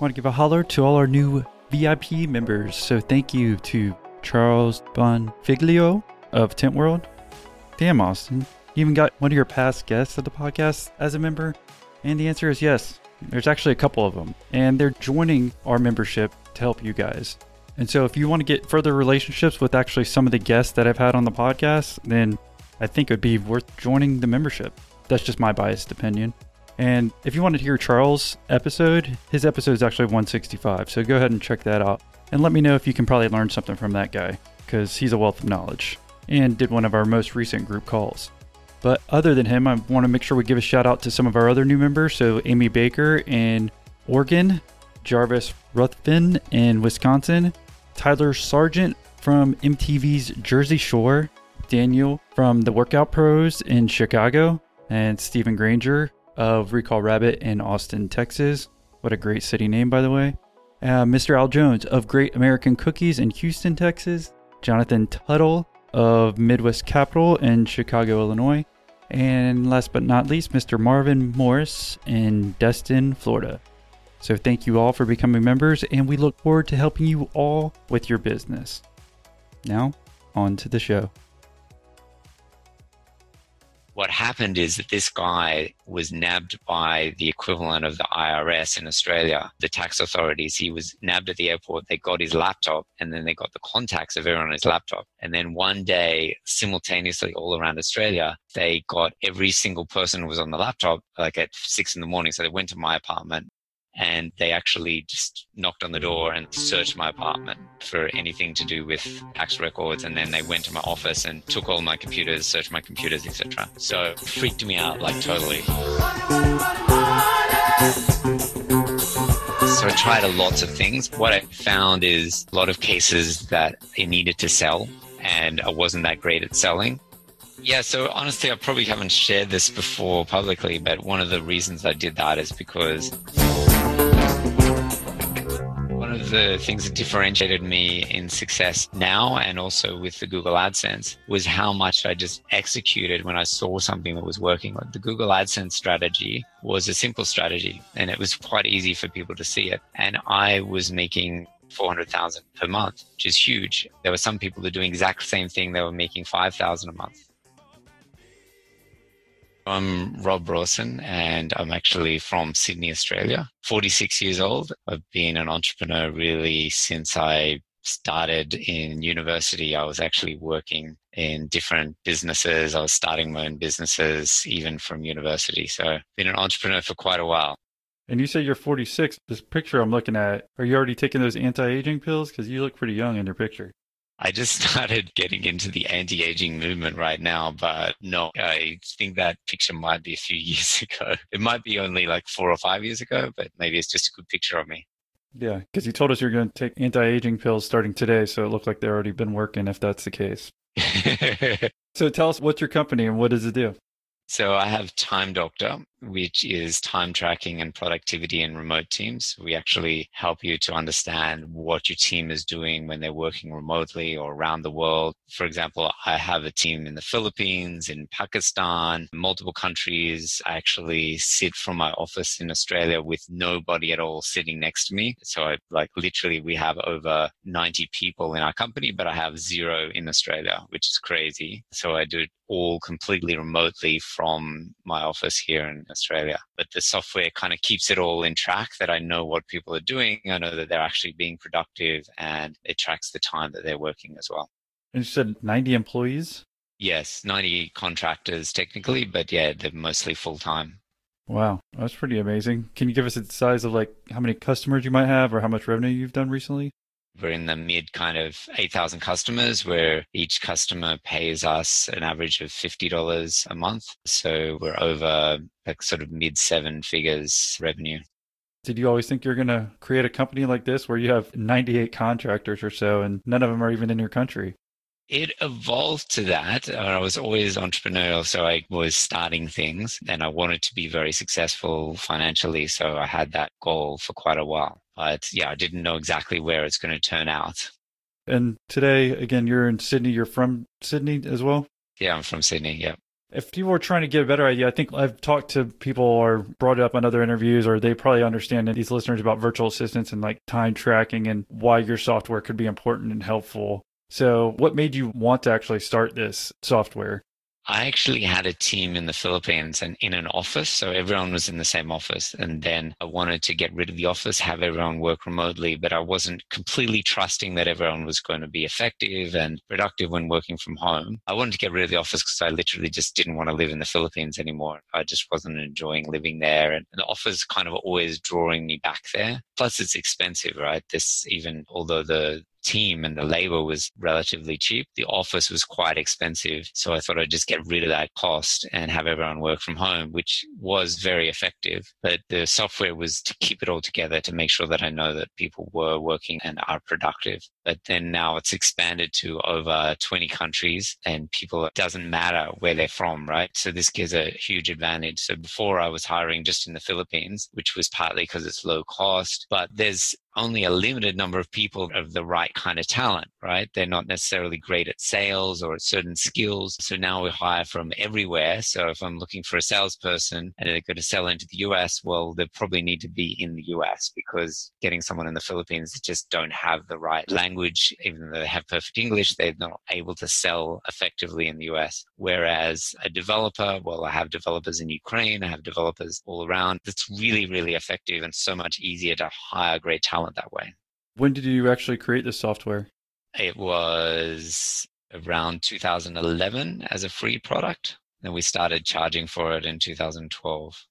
want to give a holler to all our new VIP members. So thank you to Charles Bonfiglio of Tent World. Damn, Austin. You even got one of your past guests of the podcast as a member? And the answer is yes. There's actually a couple of them, and they're joining our membership to help you guys. And so, if you want to get further relationships with actually some of the guests that I've had on the podcast, then I think it would be worth joining the membership. That's just my biased opinion. And if you wanted to hear Charles' episode, his episode is actually 165. So go ahead and check that out. And let me know if you can probably learn something from that guy, because he's a wealth of knowledge and did one of our most recent group calls. But other than him, I want to make sure we give a shout out to some of our other new members. So Amy Baker in Oregon, Jarvis Ruthven in Wisconsin, Tyler Sargent from MTV's Jersey Shore, Daniel from the Workout Pros in Chicago, and Stephen Granger of Recall Rabbit in Austin, Texas. What a great city name, by the way. Uh, Mr. Al Jones of Great American Cookies in Houston, Texas. Jonathan Tuttle of Midwest Capital in Chicago, Illinois. And last but not least, Mr. Marvin Morris in Destin, Florida. So thank you all for becoming members, and we look forward to helping you all with your business. Now, on to the show what happened is that this guy was nabbed by the equivalent of the IRS in Australia, the tax authorities. He was nabbed at the airport. They got his laptop and then they got the contacts of everyone on his laptop. And then one day, simultaneously all around Australia, they got every single person who was on the laptop like at six in the morning. So they went to my apartment and they actually just knocked on the door and searched my apartment for anything to do with tax records and then they went to my office and took all my computers searched my computers etc so it freaked me out like totally so I tried a lots of things. What I found is a lot of cases that I needed to sell and I wasn't that great at selling. Yeah, so honestly, I probably haven't shared this before publicly, but one of the reasons I did that is because the things that differentiated me in success now and also with the Google AdSense was how much I just executed when I saw something that was working. Like the Google AdSense strategy was a simple strategy and it was quite easy for people to see it. And I was making 400,000 per month, which is huge. There were some people that were doing exact same thing. They were making 5,000 a month. I'm Rob Rawson and I'm actually from Sydney, Australia. 46 years old. I've been an entrepreneur really since I started in university. I was actually working in different businesses. I was starting my own businesses even from university. So been an entrepreneur for quite a while. And you say you're 46. This picture I'm looking at, are you already taking those anti-aging pills? Because you look pretty young in your picture. I just started getting into the anti aging movement right now, but no, I think that picture might be a few years ago. It might be only like four or five years ago, but maybe it's just a good picture of me. Yeah, because you told us you're going to take anti aging pills starting today, so it looked like they've already been working if that's the case. so tell us what's your company and what does it do? So I have Time Doctor, which is time tracking and productivity in remote teams. We actually help you to understand what your team is doing when they're working remotely or around the world. For example, I have a team in the Philippines, in Pakistan, multiple countries. I actually sit from my office in Australia with nobody at all sitting next to me. So I like literally we have over 90 people in our company, but I have zero in Australia, which is crazy. So I do it all completely remotely from my office here in Australia. But the software kind of keeps it all in track that I know what people are doing. I know that they're actually being productive and it tracks the time that they're working as well. And you said 90 employees? Yes, 90 contractors technically, but yeah, they're mostly full time. Wow, that's pretty amazing. Can you give us a size of like how many customers you might have or how much revenue you've done recently? We're in the mid kind of 8,000 customers where each customer pays us an average of $50 a month. So we're over like sort of mid seven figures revenue. Did you always think you're going to create a company like this where you have 98 contractors or so and none of them are even in your country? It evolved to that. Uh, I was always entrepreneurial, so I was starting things and I wanted to be very successful financially. So I had that goal for quite a while. But yeah, I didn't know exactly where it's going to turn out. And today, again, you're in Sydney. You're from Sydney as well? Yeah, I'm from Sydney. Yeah. If people are trying to get a better idea, I think I've talked to people or brought it up in other interviews, or they probably understand these listeners about virtual assistants and like time tracking and why your software could be important and helpful. So, what made you want to actually start this software? I actually had a team in the Philippines and in an office. So everyone was in the same office. And then I wanted to get rid of the office, have everyone work remotely, but I wasn't completely trusting that everyone was going to be effective and productive when working from home. I wanted to get rid of the office because I literally just didn't want to live in the Philippines anymore. I just wasn't enjoying living there. And the office kind of always drawing me back there. Plus, it's expensive, right? This even, although the team and the labor was relatively cheap. The office was quite expensive. So I thought I'd just get rid of that cost and have everyone work from home, which was very effective. But the software was to keep it all together to make sure that I know that people were working and are productive. But then now it's expanded to over 20 countries and people, it doesn't matter where they're from, right? So this gives a huge advantage. So before I was hiring just in the Philippines, which was partly because it's low cost, but there's only a limited number of people of the right kind of talent, right? They're not necessarily great at sales or at certain skills. So now we hire from everywhere. So if I'm looking for a salesperson and they're going to sell into the US, well, they probably need to be in the US because getting someone in the Philippines that just don't have the right language, even though they have perfect English, they're not able to sell effectively in the US. Whereas a developer, well, I have developers in Ukraine, I have developers all around. It's really, really effective and so much easier to hire great talent talent that way. When did you actually create this software? It was around 2011 as a free product. Then we started charging for it in 2012.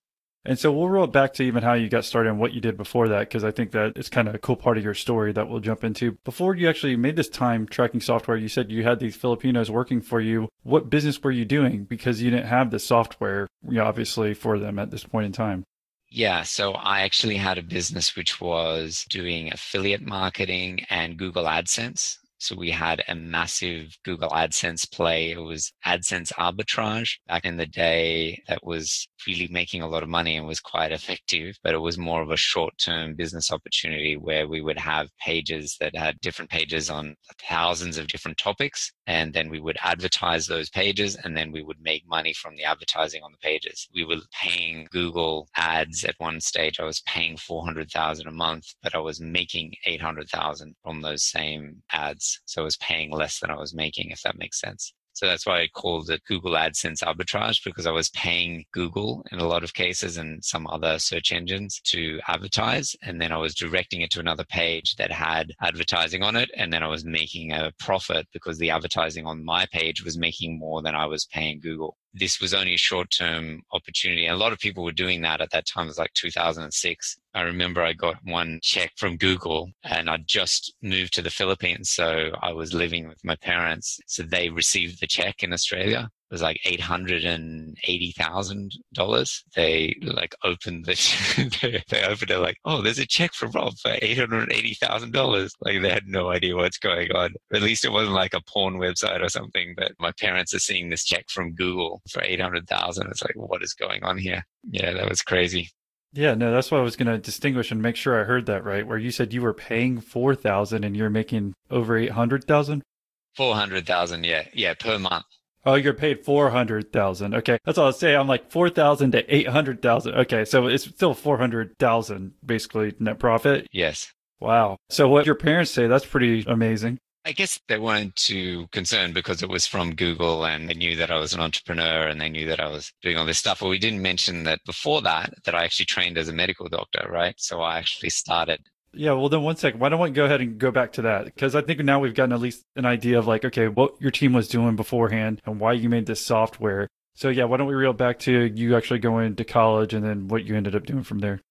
And so we'll roll it back to even how you got started and what you did before that, because I think that it's kind of a cool part of your story that we'll jump into. Before you actually made this time tracking software, you said you had these Filipinos working for you. What business were you doing? Because you didn't have the software, obviously, for them at this point in time. Yeah, so I actually had a business which was doing affiliate marketing and Google AdSense. So we had a massive Google AdSense play. It was AdSense arbitrage back in the day that was really making a lot of money and was quite effective, but it was more of a short term business opportunity where we would have pages that had different pages on thousands of different topics. And then we would advertise those pages and then we would make money from the advertising on the pages. We were paying Google ads at one stage. I was paying 400,000 a month, but I was making 800,000 from those same ads. So I was paying less than I was making, if that makes sense. So that's why I called it Google AdSense arbitrage because I was paying Google in a lot of cases and some other search engines to advertise. And then I was directing it to another page that had advertising on it. And then I was making a profit because the advertising on my page was making more than I was paying Google this was only a short term opportunity. And a lot of people were doing that at that time. It was like 2006. I remember I got one check from Google and I just moved to the Philippines. So I was living with my parents. So they received the check in Australia was like eight hundred and eighty thousand dollars. They like opened the they, they opened it like, oh, there's a check for Rob for eight hundred and eighty thousand dollars. Like they had no idea what's going on. At least it wasn't like a porn website or something. But my parents are seeing this check from Google for eight hundred thousand. It's like, what is going on here? Yeah, that was crazy. Yeah, no, that's what I was going to distinguish and make sure I heard that right. Where you said you were paying four thousand and you're making over eight hundred thousand. Four hundred thousand, yeah, yeah, per month. Oh, you're paid four hundred thousand. Okay, that's all I say. I'm like four thousand to eight hundred thousand. Okay, so it's still four hundred thousand basically net profit. Yes. Wow. So what your parents say? That's pretty amazing. I guess they weren't too concerned because it was from Google and they knew that I was an entrepreneur and they knew that I was doing all this stuff. But we didn't mention that before that, that I actually trained as a medical doctor, right? So I actually started yeah, well, then one second. Why don't we go ahead and go back to that? Because I think now we've gotten at least an idea of like, okay, what your team was doing beforehand and why you made this software. So, yeah, why don't we reel back to you actually going to college and then what you ended up doing from there?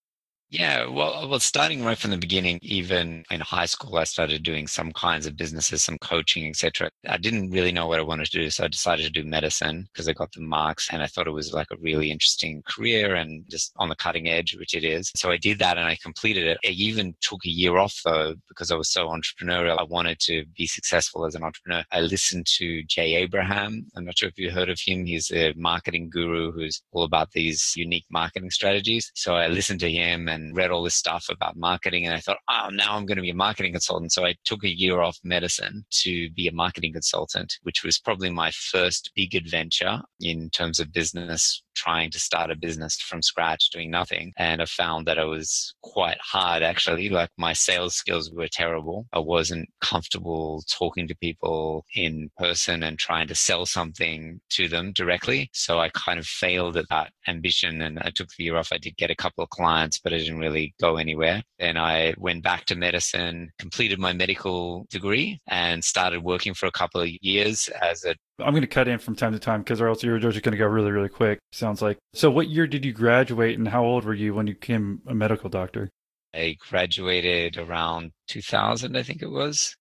Yeah, well, well, starting right from the beginning, even in high school, I started doing some kinds of businesses, some coaching, etc. I didn't really know what I wanted to do, so I decided to do medicine because I got the marks, and I thought it was like a really interesting career and just on the cutting edge, which it is. So I did that, and I completed it. I even took a year off though because I was so entrepreneurial. I wanted to be successful as an entrepreneur. I listened to Jay Abraham. I'm not sure if you heard of him. He's a marketing guru who's all about these unique marketing strategies. So I listened to him and and read all this stuff about marketing. And I thought, oh, now I'm going to be a marketing consultant. So I took a year off medicine to be a marketing consultant, which was probably my first big adventure in terms of business trying to start a business from scratch, doing nothing. And I found that it was quite hard actually. Like my sales skills were terrible. I wasn't comfortable talking to people in person and trying to sell something to them directly. So I kind of failed at that ambition and I took the year off. I did get a couple of clients, but I didn't really go anywhere. Then I went back to medicine, completed my medical degree and started working for a couple of years as a I'm going to cut in from time to time because or else you're just going to go really, really quick. Sounds like. So, what year did you graduate and how old were you when you became a medical doctor? I graduated around 2000, I think it was.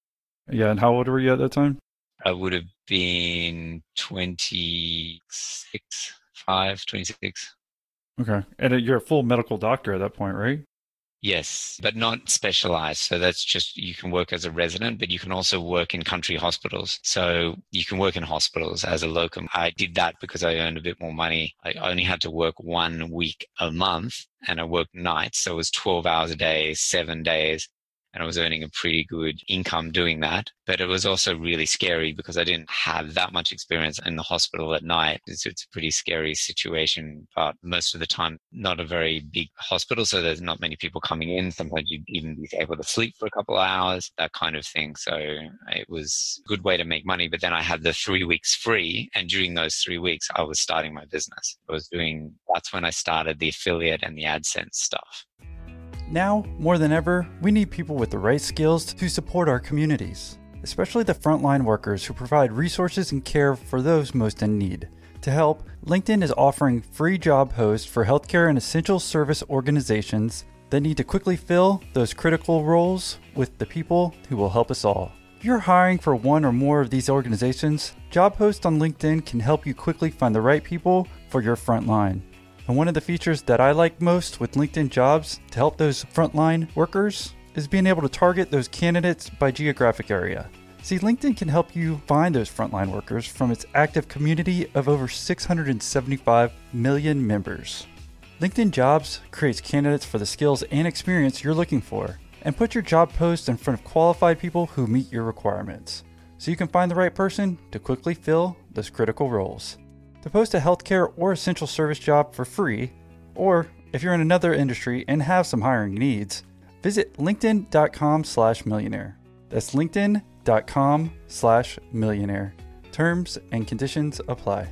Yeah. And how old were you at that time? I would have been 26, 5, 26. Okay. And you're a full medical doctor at that point, right? Yes, but not specialized. So that's just you can work as a resident, but you can also work in country hospitals. So you can work in hospitals as a locum. I did that because I earned a bit more money. I only had to work one week a month and I worked nights. So it was 12 hours a day, seven days and I was earning a pretty good income doing that. But it was also really scary because I didn't have that much experience in the hospital at night. It's, it's a pretty scary situation, but most of the time, not a very big hospital. So there's not many people coming in. Sometimes you'd even be able to sleep for a couple of hours, that kind of thing. So it was a good way to make money. But then I had the three weeks free. And during those three weeks, I was starting my business. I was doing, that's when I started the affiliate and the AdSense stuff. Now, more than ever, we need people with the right skills to support our communities, especially the frontline workers who provide resources and care for those most in need. To help, LinkedIn is offering free job posts for healthcare and essential service organizations that need to quickly fill those critical roles with the people who will help us all. If you're hiring for one or more of these organizations, job posts on LinkedIn can help you quickly find the right people for your front line. And one of the features that I like most with LinkedIn jobs to help those frontline workers is being able to target those candidates by geographic area. See, LinkedIn can help you find those frontline workers from its active community of over 675 million members. LinkedIn Jobs creates candidates for the skills and experience you're looking for and put your job post in front of qualified people who meet your requirements so you can find the right person to quickly fill those critical roles to post a healthcare or essential service job for free, or if you're in another industry and have some hiring needs, visit linkedin.com slash millionaire. That's linkedin.com slash millionaire. Terms and conditions apply.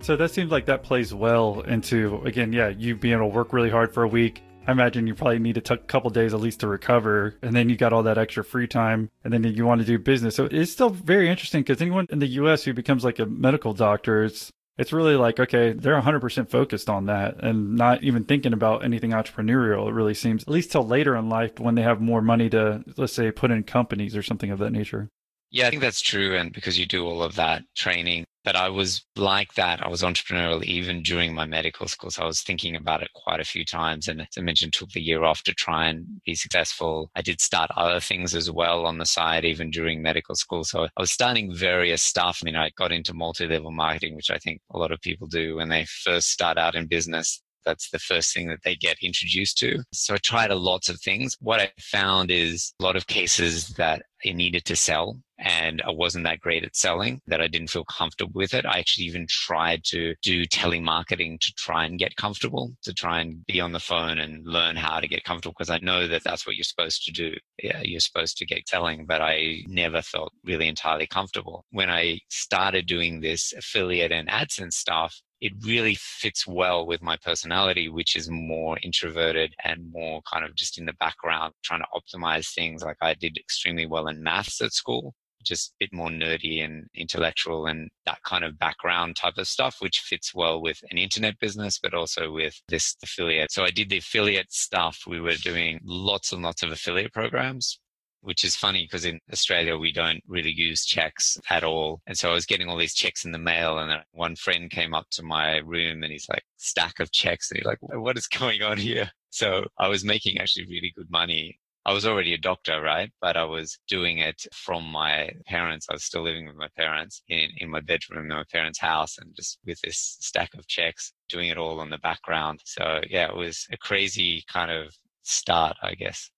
So that seems like that plays well into, again, yeah, you being able to work really hard for a week, I imagine you probably need a t- couple days at least to recover, and then you got all that extra free time, and then you want to do business. So it's still very interesting because anyone in the U.S. who becomes like a medical doctor, it's it's really like okay, they're 100% focused on that and not even thinking about anything entrepreneurial. It really seems at least till later in life when they have more money to let's say put in companies or something of that nature. Yeah, I think that's true. And because you do all of that training, but I was like that. I was entrepreneurial even during my medical school. So I was thinking about it quite a few times. And as I mentioned, took the year off to try and be successful. I did start other things as well on the side, even during medical school. So I was starting various stuff. I mean, I got into multi level marketing, which I think a lot of people do when they first start out in business that's the first thing that they get introduced to. So I tried a lots of things. What I found is a lot of cases that I needed to sell and I wasn't that great at selling that I didn't feel comfortable with it. I actually even tried to do telemarketing to try and get comfortable, to try and be on the phone and learn how to get comfortable because I know that that's what you're supposed to do. Yeah, you're supposed to get selling, but I never felt really entirely comfortable. When I started doing this affiliate and AdSense stuff, it really fits well with my personality, which is more introverted and more kind of just in the background, trying to optimize things. Like I did extremely well in maths at school, just a bit more nerdy and intellectual and that kind of background type of stuff, which fits well with an internet business, but also with this affiliate. So I did the affiliate stuff. We were doing lots and lots of affiliate programs which is funny because in Australia we don't really use checks at all. And so I was getting all these checks in the mail, and one friend came up to my room and he's like, "Stack of checks," and he's like, "What is going on here?" So I was making actually really good money I was already a doctor, right? But I was doing it from my parents. I was still living with my parents in, in my bedroom in my parents' house and just with this stack of checks, doing it all in the background. So yeah, it was a crazy kind of start, I guess.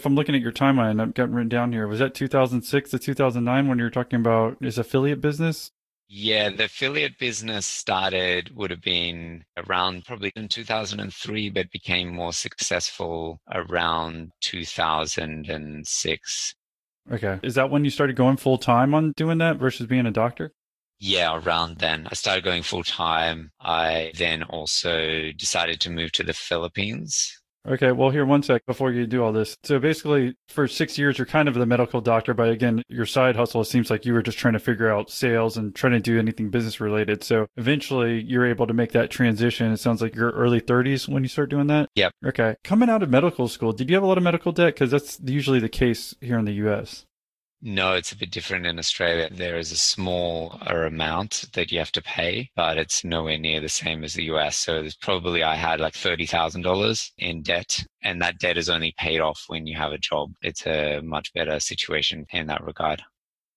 If I'm looking at your timeline, I've got written down here. Was that 2006 to 2009 when you were talking about his affiliate business? Yeah, the affiliate business started would have been around probably in 2003, but became more successful around 2006. Okay. Is that when you started going full time on doing that versus being a doctor? Yeah, around then. I started going full time. I then also decided to move to the Philippines Okay, well, here one sec before you do all this. So basically, for six years, you're kind of the medical doctor, but again, your side hustle, it seems like you were just trying to figure out sales and trying to do anything business related. So eventually, you're able to make that transition. It sounds like you're early 30s when you start doing that. Yep. Okay. Coming out of medical school, did you have a lot of medical debt? Because that's usually the case here in the US. No, it's a bit different in Australia. There is a smaller amount that you have to pay, but it's nowhere near the same as the US. So there's probably I had like $30,000 in debt and that debt is only paid off when you have a job. It's a much better situation in that regard.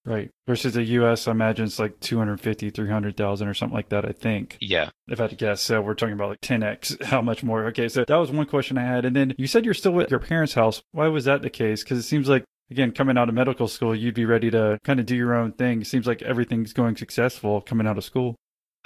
Right. Versus the US, I imagine it's like 250, 300,000 or something like that, I think. Yeah. If I had to guess. So we're talking about like 10x. How much more? Okay. So that was one question I had. And then you said you're still at your parents' house. Why was that the case? Because it seems like again, coming out of medical school, you'd be ready to kind of do your own thing. Seems like everything's going successful coming out of school.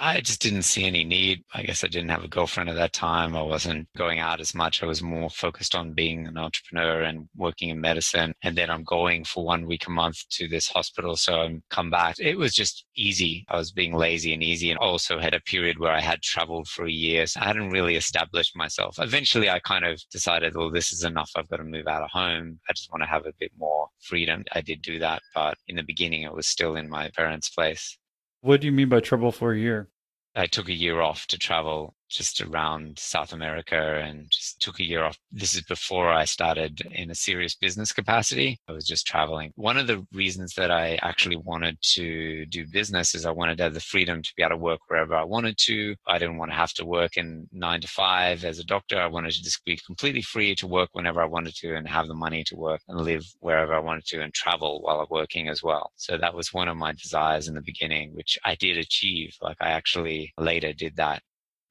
I just didn't see any need. I guess I didn't have a girlfriend at that time. I wasn't going out as much. I was more focused on being an entrepreneur and working in medicine. And then I'm going for one week a month to this hospital. So I'm come back. It was just easy. I was being lazy and easy and also had a period where I had traveled for a year. So I hadn't really established myself. Eventually I kind of decided, well, this is enough. I've got to move out of home. I just want to have a bit more freedom. I did do that. But in the beginning, it was still in my parents' place. What do you mean by trouble for a year? I took a year off to travel just around South America and just took a year off. This is before I started in a serious business capacity. I was just traveling. One of the reasons that I actually wanted to do business is I wanted to have the freedom to be able to work wherever I wanted to. I didn't want to have to work in nine to five as a doctor. I wanted to just be completely free to work whenever I wanted to and have the money to work and live wherever I wanted to and travel while I'm working as well. So that was one of my desires in the beginning, which I did achieve. Like I actually later did that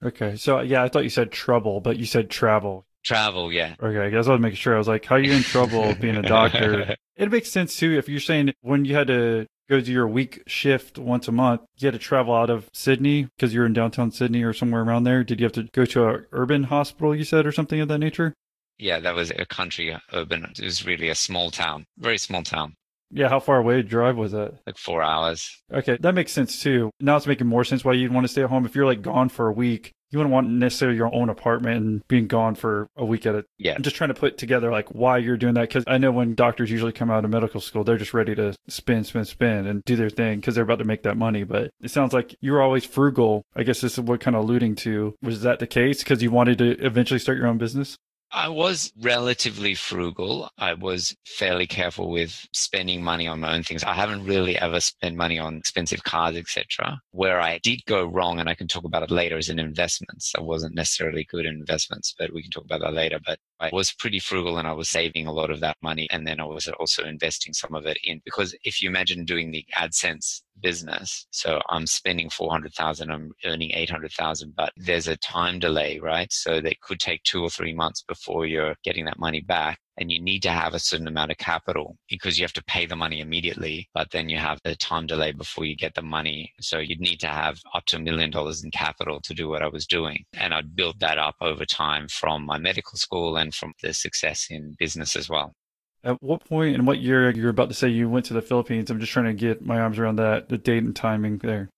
Okay. So yeah, I thought you said trouble, but you said travel. Travel, yeah. Okay, I guess I was making sure. I was like, how are you in trouble being a doctor? it makes sense too if you're saying when you had to go to your week shift once a month, you had to travel out of Sydney because you're in downtown Sydney or somewhere around there. Did you have to go to an urban hospital, you said, or something of that nature? Yeah, that was a country urban. It was really a small town, very small town. Yeah, how far away drive was that? Like four hours. Okay, that makes sense too. Now it's making more sense why you'd want to stay at home. If you're like gone for a week, you wouldn't want necessarily your own apartment and being gone for a week at a yeah i'm just trying to put together like why you're doing that because i know when doctors usually come out of medical school they're just ready to spin spin spin and do their thing because they're about to make that money but it sounds like you were always frugal i guess this is what kind of alluding to was that the case because you wanted to eventually start your own business I was relatively frugal. I was fairly careful with spending money on my own things. I haven't really ever spent money on expensive cars, etc. Where I did go wrong, and I can talk about it later, is in investments. I wasn't necessarily good in investments, but we can talk about that later. But I was pretty frugal and I was saving a lot of that money. And then I was also investing some of it in because if you imagine doing the AdSense business, so I'm spending 400,000, I'm earning 800,000, but there's a time delay, right? So that could take two or three months before you're getting that money back and you need to have a certain amount of capital because you have to pay the money immediately, but then you have the time delay before you get the money. So you'd need to have up to a million dollars in capital to do what I was doing. And I'd built that up over time from my medical school and from the success in business as well. At what point and what year you're about to say you went to the Philippines? I'm just trying to get my arms around that, the date and timing there.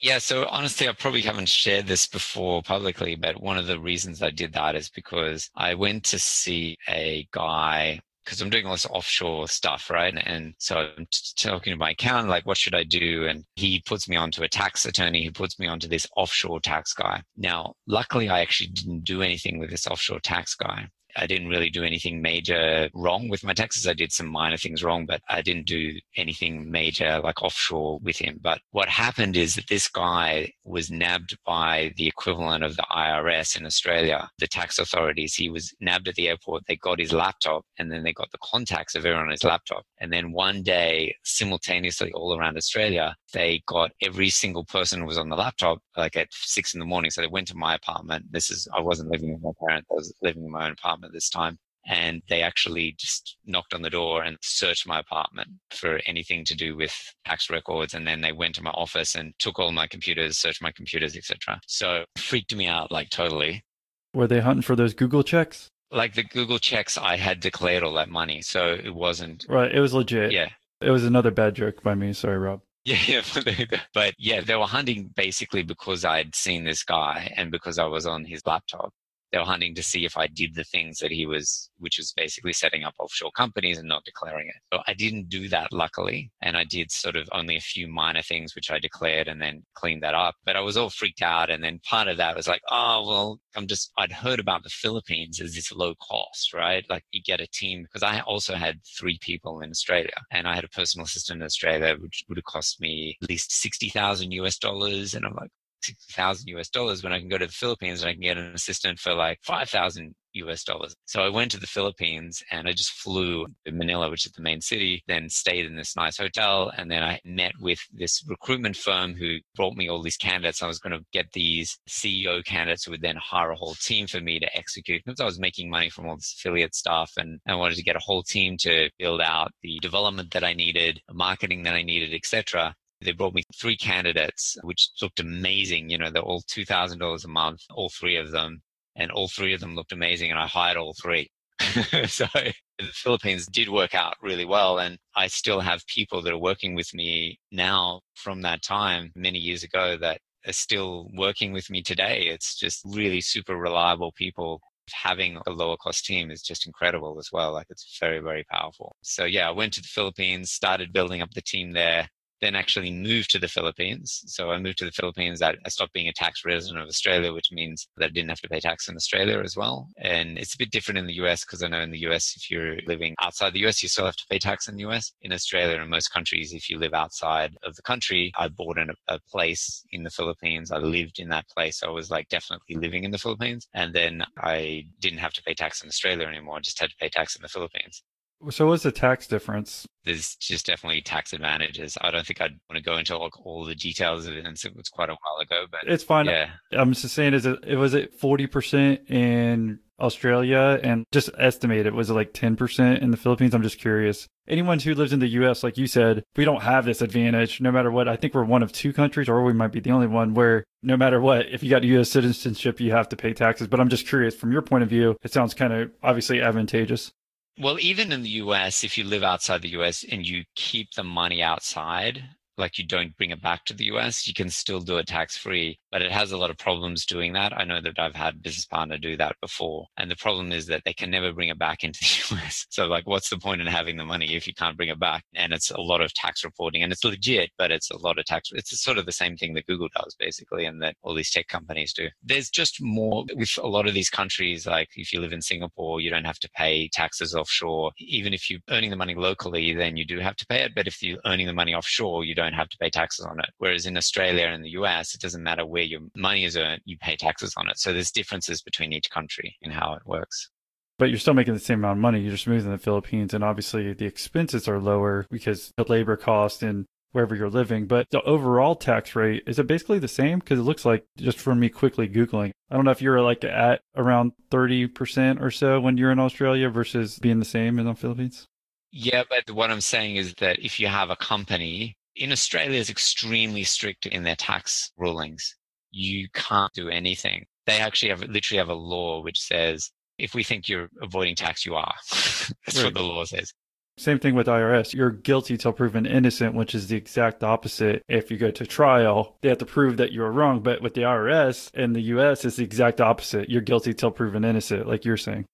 Yeah, so honestly, I probably haven't shared this before publicly, but one of the reasons I did that is because I went to see a guy because I'm doing lots of offshore stuff, right? And so I'm t- talking to my accountant, like, what should I do? And he puts me onto a tax attorney who puts me onto this offshore tax guy. Now, luckily, I actually didn't do anything with this offshore tax guy. I didn't really do anything major wrong with my taxes. I did some minor things wrong, but I didn't do anything major like offshore with him. But what happened is that this guy was nabbed by the equivalent of the IRS in Australia, the tax authorities. He was nabbed at the airport. They got his laptop and then they got the contacts of everyone on his laptop. And then one day, simultaneously all around Australia, they got every single person was on the laptop like at six in the morning. So they went to my apartment. This is, I wasn't living with my parents. I was living in my own apartment this time. And they actually just knocked on the door and searched my apartment for anything to do with tax records. And then they went to my office and took all my computers, searched my computers, etc. So freaked me out like totally. Were they hunting for those Google checks? Like the Google checks, I had declared all that money. So it wasn't. Right. It was legit. Yeah. It was another bad joke by me. Sorry, Rob. Yeah, yeah. but yeah, they were hunting basically because I'd seen this guy and because I was on his laptop they were hunting to see if I did the things that he was, which was basically setting up offshore companies and not declaring it. So I didn't do that, luckily. And I did sort of only a few minor things, which I declared and then cleaned that up. But I was all freaked out. And then part of that was like, oh, well, I'm just, I'd heard about the Philippines as this low cost, right? Like you get a team, because I also had three people in Australia and I had a personal assistant in Australia, which would have cost me at least 60,000 US dollars. And I'm like, 60,000 US dollars when I can go to the Philippines and I can get an assistant for like 5,000 US dollars. So I went to the Philippines and I just flew to Manila, which is the main city, then stayed in this nice hotel. And then I met with this recruitment firm who brought me all these candidates. I was going to get these CEO candidates who would then hire a whole team for me to execute because I was making money from all this affiliate stuff and I wanted to get a whole team to build out the development that I needed, marketing that I needed, etc. They brought me three candidates, which looked amazing. You know, they're all $2,000 a month, all three of them. And all three of them looked amazing. And I hired all three. so the Philippines did work out really well. And I still have people that are working with me now from that time, many years ago, that are still working with me today. It's just really super reliable people having a lower cost team is just incredible as well. Like it's very, very powerful. So yeah, I went to the Philippines, started building up the team there then actually moved to the Philippines. So I moved to the Philippines. I, stopped being a tax resident of Australia, which means that I didn't have to pay tax in Australia as well. And it's a bit different in the US because I know in the US, if you're living outside the US, you still have to pay tax in the US. In Australia and most countries, if you live outside of the country, I bought in a, a place in the Philippines. I lived in that place. I was like definitely living in the Philippines. And then I didn't have to pay tax in Australia anymore. I just had to pay tax in the Philippines. So what's the tax difference? There's just definitely tax advantages. I don't think I'd want to go into like all the details of it, and it was quite a while ago. But it's fine. Yeah, I'm just saying, is it, it was it forty percent in Australia and just estimate it was it like ten percent in the Philippines? I'm just curious. Anyone who lives in the U.S., like you said, we don't have this advantage. No matter what, I think we're one of two countries, or we might be the only one where no matter what, if you got U.S. citizenship, you have to pay taxes. But I'm just curious, from your point of view, it sounds kind of obviously advantageous. Well, even in the US, if you live outside the US and you keep the money outside, like you don't bring it back to the US, you can still do it tax free, but it has a lot of problems doing that. I know that I've had business partner do that before. And the problem is that they can never bring it back into the US. So like, what's the point in having the money if you can't bring it back? And it's a lot of tax reporting and it's legit, but it's a lot of tax. It's sort of the same thing that Google does basically. And that all these tech companies do. There's just more with a lot of these countries. Like if you live in Singapore, you don't have to pay taxes offshore. Even if you're earning the money locally, then you do have to pay it. But if you're earning the money offshore, you don't don't have to pay taxes on it. Whereas in Australia and the US, it doesn't matter where your money is earned, you pay taxes on it. So there's differences between each country in how it works. But you're still making the same amount of money. You're just moving to the Philippines, and obviously the expenses are lower because the labor cost and wherever you're living. But the overall tax rate is it basically the same? Because it looks like just from me quickly googling, I don't know if you're like at around thirty percent or so when you're in Australia versus being the same in the Philippines. Yeah, but what I'm saying is that if you have a company in Australia is extremely strict in their tax rulings. You can't do anything. They actually have literally have a law which says if we think you're avoiding tax, you are. That's right. what the law says. Same thing with IRS. You're guilty till proven innocent, which is the exact opposite. If you go to trial, they have to prove that you're wrong. But with the IRS in the US, it's the exact opposite. You're guilty till proven innocent, like you're saying.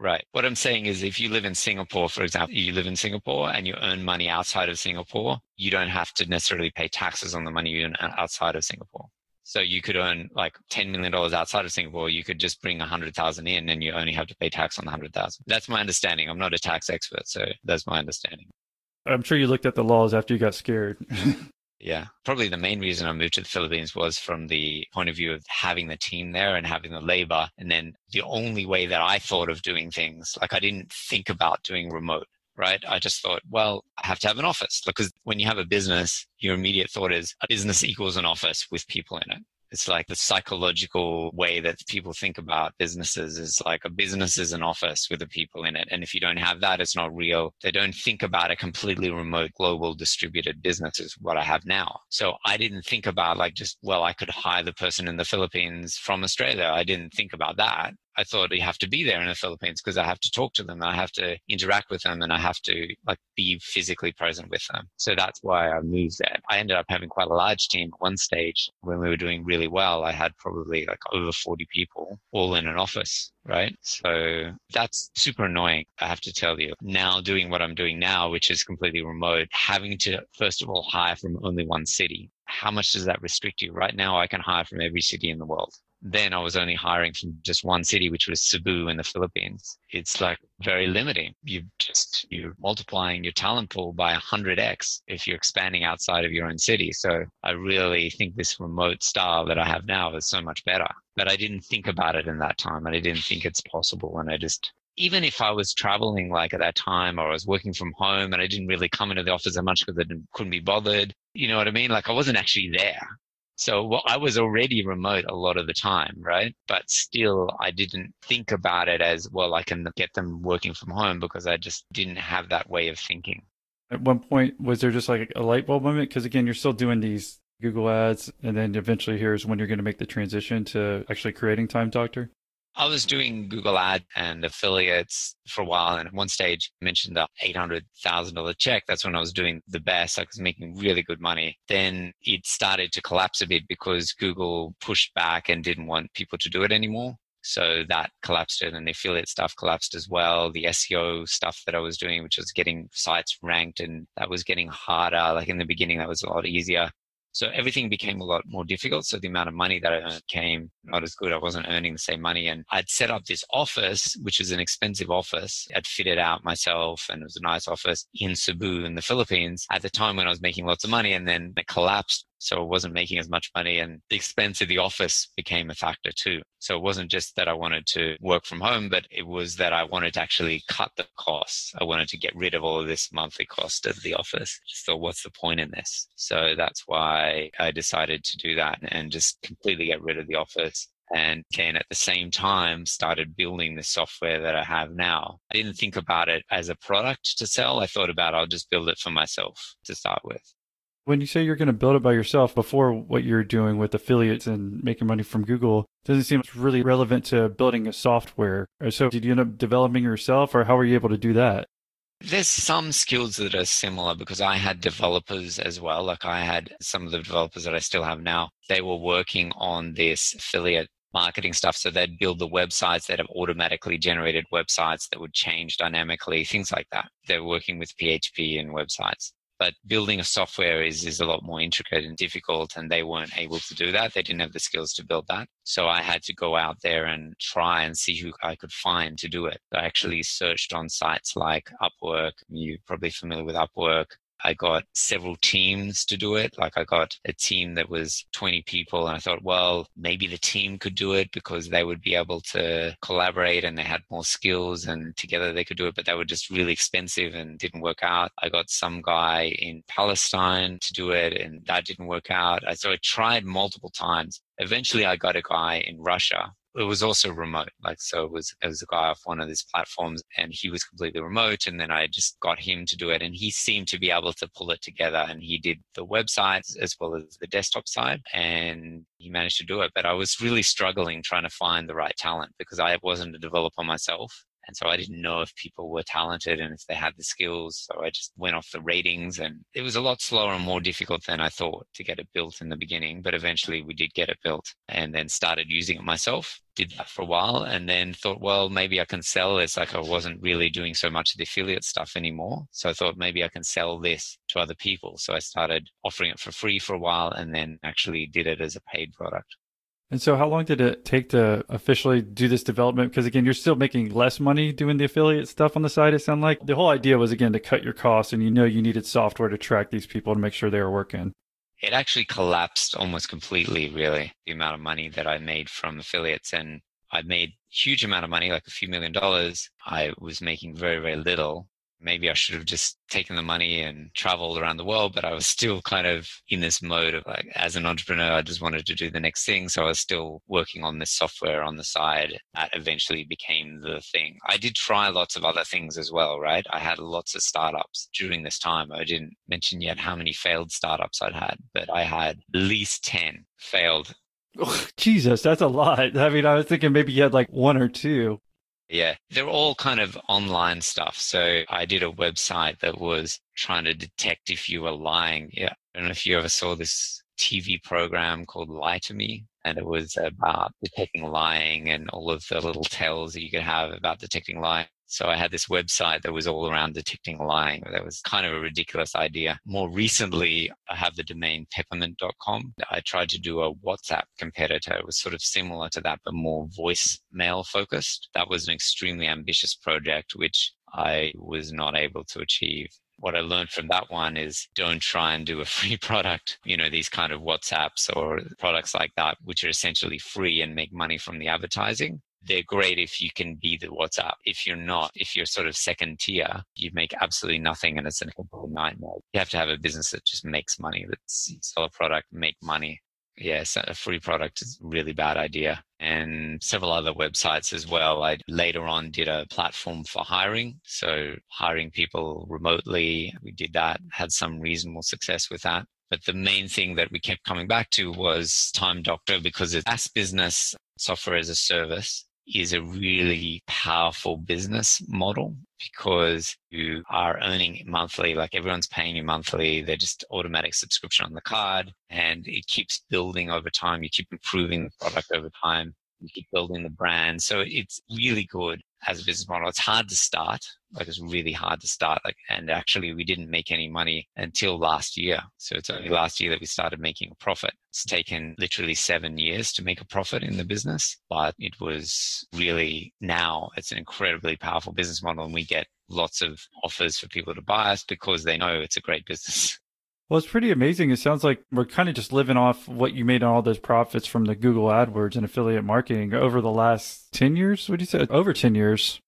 Right. What I'm saying is if you live in Singapore, for example, you live in Singapore and you earn money outside of Singapore, you don't have to necessarily pay taxes on the money you earn outside of Singapore. So you could earn like $10 million outside of Singapore. You could just bring 100,000 in and you only have to pay tax on the 100,000. That's my understanding. I'm not a tax expert, so that's my understanding. I'm sure you looked at the laws after you got scared. Yeah, probably the main reason I moved to the Philippines was from the point of view of having the team there and having the labor. And then the only way that I thought of doing things, like I didn't think about doing remote, right? I just thought, well, I have to have an office because when you have a business, your immediate thought is a business equals an office with people in it. It's like the psychological way that people think about businesses is like a business is an office with the people in it. And if you don't have that, it's not real. They don't think about a completely remote, global distributed business is what I have now. So I didn't think about like just, well, I could hire the person in the Philippines from Australia. I didn't think about that. I thought you have to be there in the Philippines because I have to talk to them, I have to interact with them, and I have to like be physically present with them. So that's why I moved there. I ended up having quite a large team at one stage when we were doing really well. I had probably like over 40 people all in an office, right? So that's super annoying. I have to tell you now doing what I'm doing now, which is completely remote, having to first of all hire from only one city. How much does that restrict you? Right now, I can hire from every city in the world then I was only hiring from just one city, which was Cebu in the Philippines. It's like very limiting. You just, you're multiplying your talent pool by 100x if you're expanding outside of your own city. So I really think this remote style that I have now is so much better. But I didn't think about it in that time and I didn't think it's possible. And I just, even if I was traveling like at that time or I was working from home and I didn't really come into the office that much because I couldn't be bothered, you know what I mean? Like I wasn't actually there. So well, I was already remote a lot of the time, right? But still, I didn't think about it as well. I can get them working from home because I just didn't have that way of thinking. At one point, was there just like a light bulb moment? Because again, you're still doing these Google ads, and then eventually here's when you're going to make the transition to actually creating Time Doctor. I was doing Google ad and affiliates for a while. And at one stage I mentioned the $800,000 check. That's when I was doing the best. I was making really good money. Then it started to collapse a bit because Google pushed back and didn't want people to do it anymore. So that collapsed it and the affiliate stuff collapsed as well. The SEO stuff that I was doing, which was getting sites ranked and that was getting harder. Like in the beginning, that was a lot easier. So everything became a lot more difficult. So the amount of money that I earned came not as good. I wasn't earning the same money. And I'd set up this office, which was an expensive office. I'd fit it out myself and it was a nice office in Cebu in the Philippines at the time when I was making lots of money. And then it collapsed so I wasn't making as much money and the expense of the office became a factor too. So it wasn't just that I wanted to work from home, but it was that I wanted to actually cut the costs. I wanted to get rid of all of this monthly cost of the office. Just thought, what's the point in this? So that's why I decided to do that and just completely get rid of the office and can at the same time started building the software that I have now. I didn't think about it as a product to sell. I thought about I'll just build it for myself to start with. When you say you're going to build it by yourself before what you're doing with affiliates and making money from Google, doesn't seem really relevant to building a software. Uh, so did you end up developing yourself or how were you able to do that? There's some skills that are similar because I had developers as well. Like I had some of the developers that I still have now. They were working on this affiliate marketing stuff. So they'd build the websites that have automatically generated websites that would change dynamically, things like that. They're working with PHP and websites but building a software is, is a lot more intricate and difficult and they weren't able to do that. They didn't have the skills to build that. So i had to go out there and try and see who i could find to do it. I actually searched on sites like upwork. You're probably familiar with upwork I got several teams to do it. Like I got a team that was 20 people and I thought, well, maybe the team could do it because they would be able to collaborate and they had more skills and together they could do it, but they were just really expensive and didn't work out. I got some guy in Palestine to do it and that didn't work out. So I tried multiple times. Eventually I got a guy in Russia it was also remote. Like, so it was, it was a guy off one of these platforms and he was completely remote. And then I just got him to do it and he seemed to be able to pull it together and he did the websites as well as the desktop side and he managed to do it. But I was really struggling trying to find the right talent because I wasn't a developer myself And so I didn't know if people were talented and if they had the skills. So I just went off the ratings and it was a lot slower and more difficult than I thought to get it built in the beginning. But eventually we did get it built and then started using it myself. Did that for a while and then thought, well, maybe I can sell this. Like I wasn't really doing so much of the affiliate stuff anymore. So I thought maybe I can sell this to other people. So I started offering it for free for a while and then actually did it as a paid product. And so, how long did it take to officially do this development? Because again, you're still making less money doing the affiliate stuff on the side. It sounds like the whole idea was again to cut your costs, and you know you needed software to track these people to make sure they were working. It actually collapsed almost completely, really, the amount of money that I made from affiliates, and I made huge amount of money, like a few million dollars. I was making very, very little maybe I should have just taken the money and traveled around the world, but I was still kind of in this mode of like, as an entrepreneur, I just wanted to do the next thing. So I was still working on this software on the side that eventually became the thing. I did try lots of other things as well, right? I had lots of startups during this time. I didn't mention yet how many failed startups I'd had, but I had at least 10 failed Oh, Jesus, that's a lot. I mean, I was thinking maybe you had like one or two. Yeah, they're all kind of online stuff. So I did a website that was trying to detect if you were lying. Yeah. I don't know if you ever saw this TV program called Lie to Me. And it was about detecting lying and all of the little tells that you could have about detecting lying. So I had this website that was all around detecting lying. That was kind of a ridiculous idea. More recently, I have the domain peppermint.com. I tried to do a WhatsApp competitor. It was sort of similar to that, but more voicemail focused. That was an extremely ambitious project, which I was not able to achieve what I learned from that one is don't try and do a free product. You know, these kind of WhatsApps or products like that, which are essentially free and make money from the advertising they're great if you can be the WhatsApp. If you're not, if you're sort of second tier, you make absolutely nothing and it's a complete nightmare. You have to have a business that just makes money, that sell a product, make money. Yes, a free product is a really bad idea. And several other websites as well. I later on did a platform for hiring. So hiring people remotely. We did that, had some reasonable success with that. But the main thing that we kept coming back to was Time Doctor because it's SaaS business, software as a service is a really powerful business model because you are earning monthly, like everyone's paying you monthly. They're just automatic subscription on the card and it keeps building over time. You keep improving the product over time. You keep building the brand. So it's really good as a business model. It's hard to start. Like it's really hard to start. Like, and actually we didn't make any money until last year. So it's only last year that we started making a profit. It's taken literally seven years to make a profit in the business, but it was really now it's an incredibly powerful business model and we get lots of offers for people to buy us because they know it's a great business. Well, it's pretty amazing. It sounds like we're kind of just living off what you made on all those profits from the Google AdWords and affiliate marketing over the last 10 years. What do you say? Over 10 years.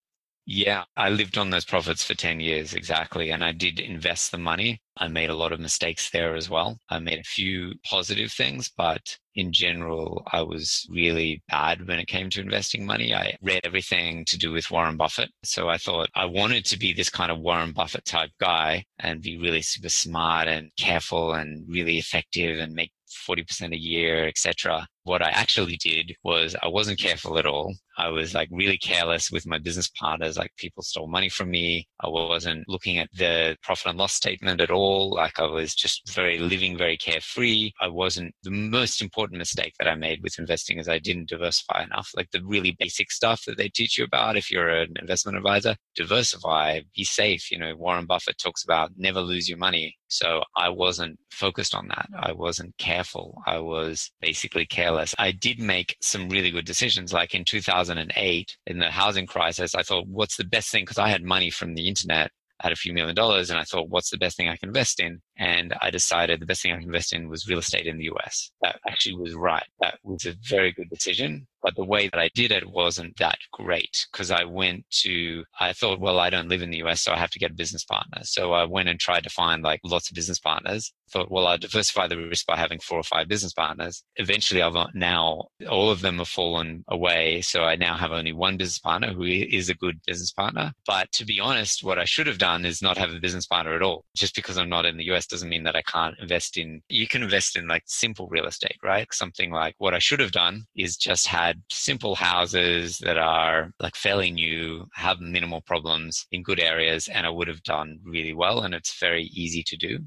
Yeah, I lived on those profits for 10 years exactly. And I did invest the money. I made a lot of mistakes there as well. I made a few positive things, but in general, I was really bad when it came to investing money. I read everything to do with Warren Buffett. So I thought I wanted to be this kind of Warren Buffett type guy and be really super smart and careful and really effective and make 40% a year, etc. What I actually did was I wasn't careful at all. I was like really careless with my business partners. Like people stole money from me. I wasn't looking at the profit and loss statement at all. Like I was just very living very carefree. I wasn't the most important mistake that I made with investing is I didn't diversify enough. Like the really basic stuff that they teach you about if you're an investment advisor, diversify, be safe. You know, Warren Buffett talks about never lose your money. So I wasn't focused on that. I wasn't careful. I was basically careless. I did make some really good decisions. Like in 2008, in the housing crisis, I thought, what's the best thing? Because I had money from the internet I had a few million dollars and I thought, what's the best thing I can invest in? And I decided the best thing I could invest in was real estate in the US. That actually was right. That was a very good decision. But the way that I did it wasn't that great because I went to, I thought, well, I don't live in the US, so I have to get a business partner. So I went and tried to find like lots of business partners. Thought, well, I'll diversify the risk by having four or five business partners. Eventually, I've uh, now, all of them have fallen away. So I now have only one business partner who is a good business partner. But to be honest, what I should have done is not have a business partner at all. Just because I'm not in the US doesn't mean that I can't invest in, you can invest in like simple real estate, right? Something like what I should have done is just had simple houses that are like fairly new, have minimal problems in good areas, and I would have done really well. And it's very easy to do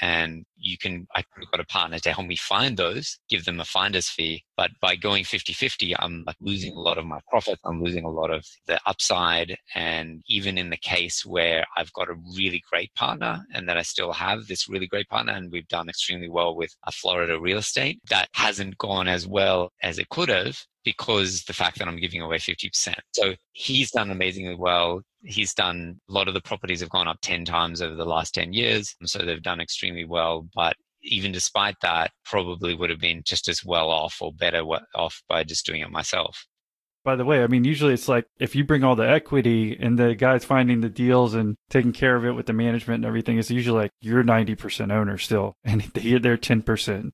and you can i've got a partner to help me find those give them a finder's fee but by going 50-50 i'm like losing a lot of my profit i'm losing a lot of the upside and even in the case where i've got a really great partner and that i still have this really great partner and we've done extremely well with a florida real estate that hasn't gone as well as it could have because the fact that I'm giving away 50%. So he's done amazingly well. He's done a lot of the properties have gone up 10 times over the last 10 years. So they've done extremely well. But even despite that, probably would have been just as well off or better off by just doing it myself. By the way, I mean, usually it's like if you bring all the equity and the guy's finding the deals and taking care of it with the management and everything, it's usually like you're 90% owner still and they're 10%.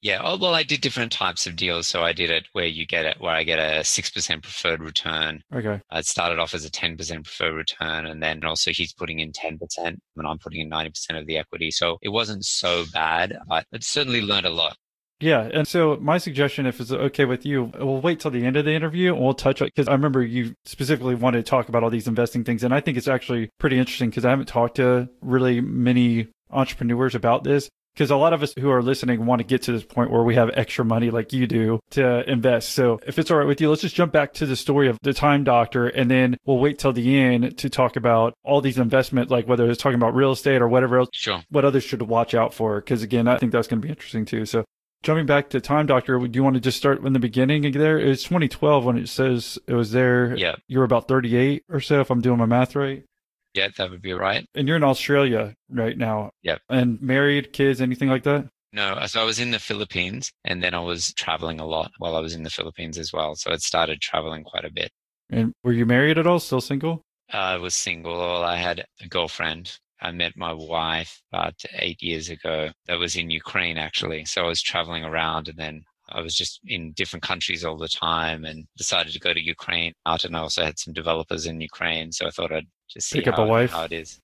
Yeah. Oh, well, I did different types of deals. So I did it where you get it, where I get a 6% preferred return. Okay. It started off as a 10% preferred return. And then also he's putting in 10% and I'm putting in 90% of the equity. So it wasn't so bad, but it certainly learned a lot. Yeah. And so my suggestion, if it's okay with you, we'll wait till the end of the interview and we'll touch on, because I remember you specifically wanted to talk about all these investing things. And I think it's actually pretty interesting because I haven't talked to really many entrepreneurs about this because a lot of us who are listening want to get to this point where we have extra money like you do to invest. So if it's all right with you, let's just jump back to the story of the time doctor and then we'll wait till the end to talk about all these investment, like whether it's talking about real estate or whatever else, sure. what others should watch out for. Cause again, I think that's going to be interesting too. So jumping back to time doctor do you want to just start in the beginning there it's 2012 when it says it was there yeah you were about 38 or so if i'm doing my math right yeah, that would be right. And you're in Australia right now. Yep. And married, kids, anything like that? No, so I was in the Philippines and then I was traveling a lot while I was in the Philippines as well. So it started traveling quite a bit. And were you married at all? Still single? Uh, I was single. I had a girlfriend. I met my wife about eight years ago. That was in Ukraine, actually. So I was traveling around and then I was just in different countries all the time and decided to go to Ukraine out. And I also had some developers in Ukraine. So I thought I'd just see Pick up how, a wife. how it is.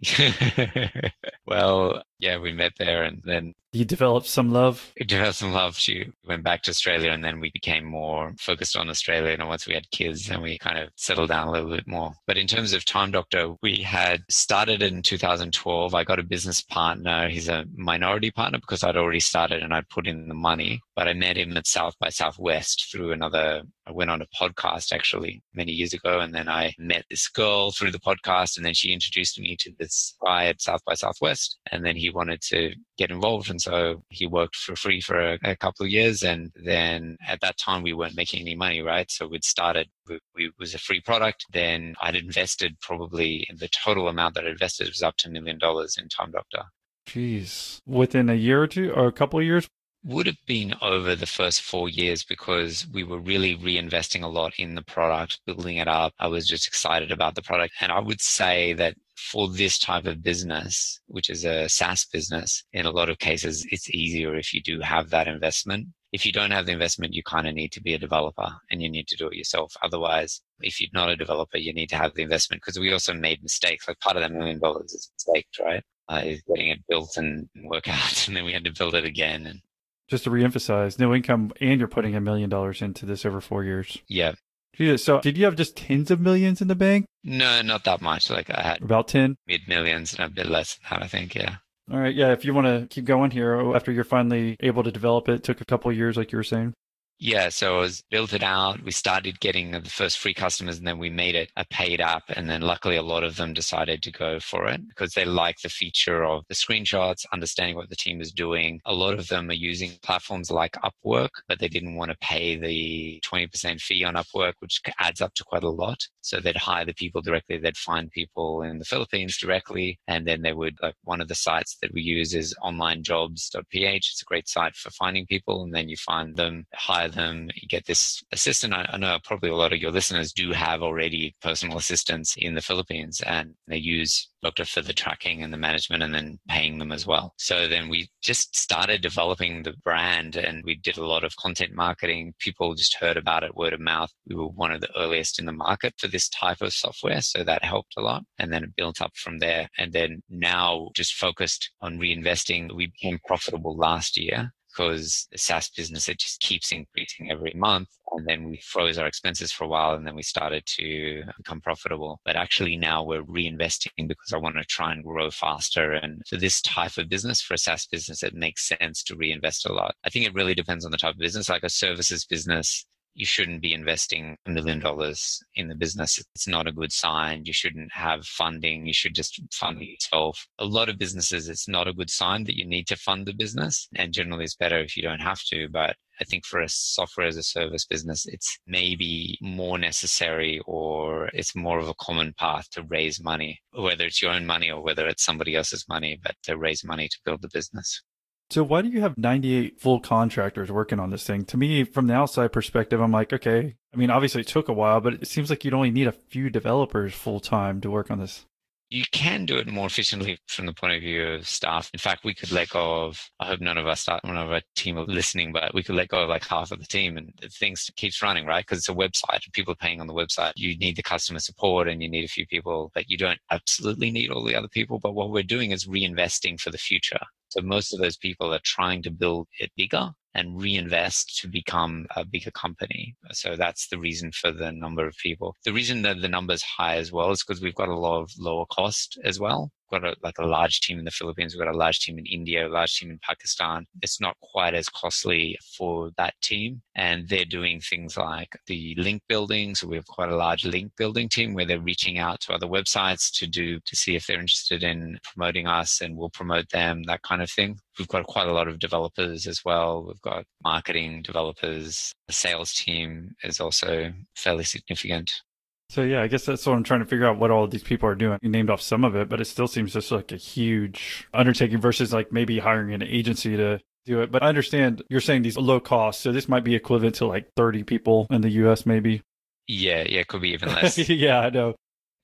well, yeah, we met there and then you developed some love. We developed some love. She went back to Australia and then we became more focused on Australia. And once we had kids, then we kind of settled down a little bit more. But in terms of Time Doctor, we had started in 2012. I got a business partner. He's a minority partner because I'd already started and I'd put in the money. But I met him at South by Southwest through another I went on a podcast actually many years ago, and then I met this girl through the podcast, and then she introduced me to this guy at South by Southwest, and then he wanted to get involved, and so he worked for free for a, a couple of years, and then at that time we weren't making any money, right? So we'd started. We, we was a free product. Then I'd invested probably the total amount that I invested was up to a million dollars in Time Doctor. Jeez. Within a year or two or a couple of years? would have been over the first four years because we were really reinvesting a lot in the product, building it up. I was just excited about the product. And I would say that for this type of business, which is a SaaS business, in a lot of cases, it's easier if you do have that investment. If you don't have the investment, you kind of need to be a developer and you need to do it yourself. Otherwise, if you're not a developer, you need to have the investment because we also made mistakes. Like part of that million dollars is mistakes, right? Uh, is getting it built and work out, and then we had to build it again. And just to reemphasize, no income, and you're putting a million dollars into this over four years. Yeah. Jesus. So, did you have just tens of millions in the bank? No, not that much. Like I had about 10 mid millions and a bit less than that, I think. Yeah. All right. Yeah. If you want to keep going here oh, after you're finally able to develop it, took a couple years, like you were saying. Yeah, so I was built it out. We started getting the first free customers and then we made it a paid app. And then luckily a lot of them decided to go for it because they like the feature of the screenshots, understanding what the team is doing. A lot of them are using platforms like Upwork, but they didn't want to pay the 20% fee on Upwork, which adds up to quite a lot. So they'd hire the people directly. They'd find people in the Philippines directly. And then they would, like one of the sites that we use is onlinejobs.ph. It's a great site for finding people. And then you find them, hire them. Get this assistant. I, I know probably a lot of your listeners do have already personal assistants in the Philippines and they use Doctor for the tracking and the management and then paying them as well. So then we just started developing the brand and we did a lot of content marketing. People just heard about it word of mouth. We were one of the earliest in the market for this type of software. So that helped a lot. And then it built up from there. And then now just focused on reinvesting. We became profitable last year because the SaaS business, it just keeps increasing every month. And then we froze our expenses for a while and then we started to become profitable. But actually now we're reinvesting because I want to try and grow faster. And for this type of business, for a SaaS business, it makes sense to reinvest a lot. I think it really depends on the type of business. Like a services business, you shouldn't be investing a million dollars in the business. It's not a good sign. You shouldn't have funding. You should just fund yourself. A lot of businesses, it's not a good sign that you need to fund the business. And generally, it's better if you don't have to. But I think for a software as a service business, it's maybe more necessary or it's more of a common path to raise money, whether it's your own money or whether it's somebody else's money, but to raise money to build the business. So why do you have 98 full contractors working on this thing? To me, from the outside perspective, I'm like, okay. I mean, obviously it took a while, but it seems like you'd only need a few developers full time to work on this. You can do it more efficiently from the point of view of staff. In fact, we could let go of, I hope none of us, none of our team are listening, but we could let go of like half of the team and things keeps running, right? Because it's a website and people are paying on the website. You need the customer support and you need a few people, but you don't absolutely need all the other people. But what we're doing is reinvesting for the future. So most of those people are trying to build it bigger and reinvest to become a bigger company. So that's the reason for the number of people. The reason that the number is high as well is because we've got a lot of lower cost as well got a, like a large team in the Philippines. We've got a large team in India, a large team in Pakistan. It's not quite as costly for that team. And they're doing things like the link building. So we have quite a large link building team where they're reaching out to other websites to do, to see if they're interested in promoting us and we'll promote them, that kind of thing. We've got quite a lot of developers as well. We've got marketing developers. The sales team is also fairly significant. So yeah, I guess that's what I'm trying to figure out what all these people are doing. You named off some of it, but it still seems just like a huge undertaking versus like maybe hiring an agency to do it. But I understand you're saying these low costs, so this might be equivalent to like 30 people in the US maybe. Yeah, yeah, it could be even less. yeah, I know.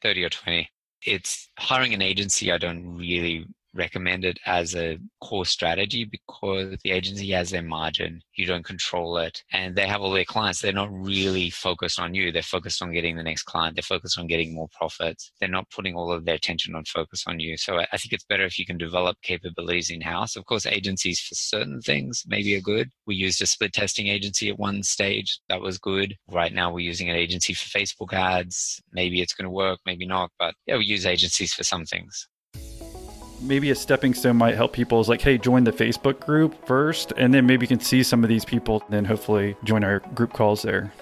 30 or 20. It's hiring an agency I don't really recommend it as a core strategy because the agency has their margin. You don't control it. And they have all their clients. They're not really focused on you. They're focused on getting the next client. They're focused on getting more profits. They're not putting all of their attention on focus on you. So I think it's better if you can develop capabilities in house. Of course, agencies for certain things maybe are good. We used a split testing agency at one stage. That was good. Right now we're using an agency for Facebook ads. Maybe it's going to work, maybe not. But yeah, we use agencies for some things maybe a stepping stone might help people is like, hey, join the Facebook group first, and then maybe you can see some of these people, and then hopefully join our group calls there.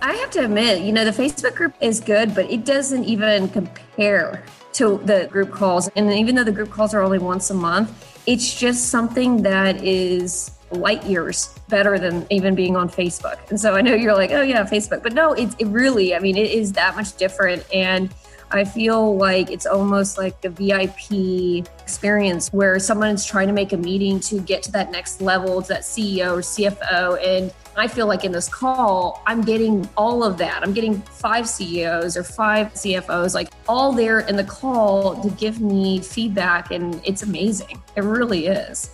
I have to admit, you know, the Facebook group is good, but it doesn't even compare to the group calls. And even though the group calls are only once a month, it's just something that is light years better than even being on Facebook. And so I know you're like, oh yeah, Facebook, but no, it really, I mean, it is that much different. And I feel like it's almost like a VIP experience where someone is trying to make a meeting to get to that next level, to that CEO or CFO. And I feel like in this call, I'm getting all of that. I'm getting five CEOs or five CFOs, like all there in the call to give me feedback. And it's amazing. It really is.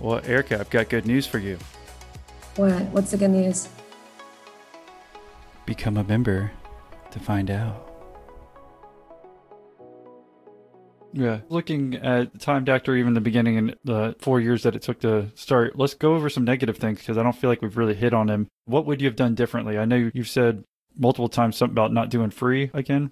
Well, Erica, I've got good news for you. What? What's the good news? Become a member to find out. Yeah. Looking at the Time Doctor, even the beginning and the four years that it took to start, let's go over some negative things because I don't feel like we've really hit on them. What would you have done differently? I know you've said multiple times something about not doing free again.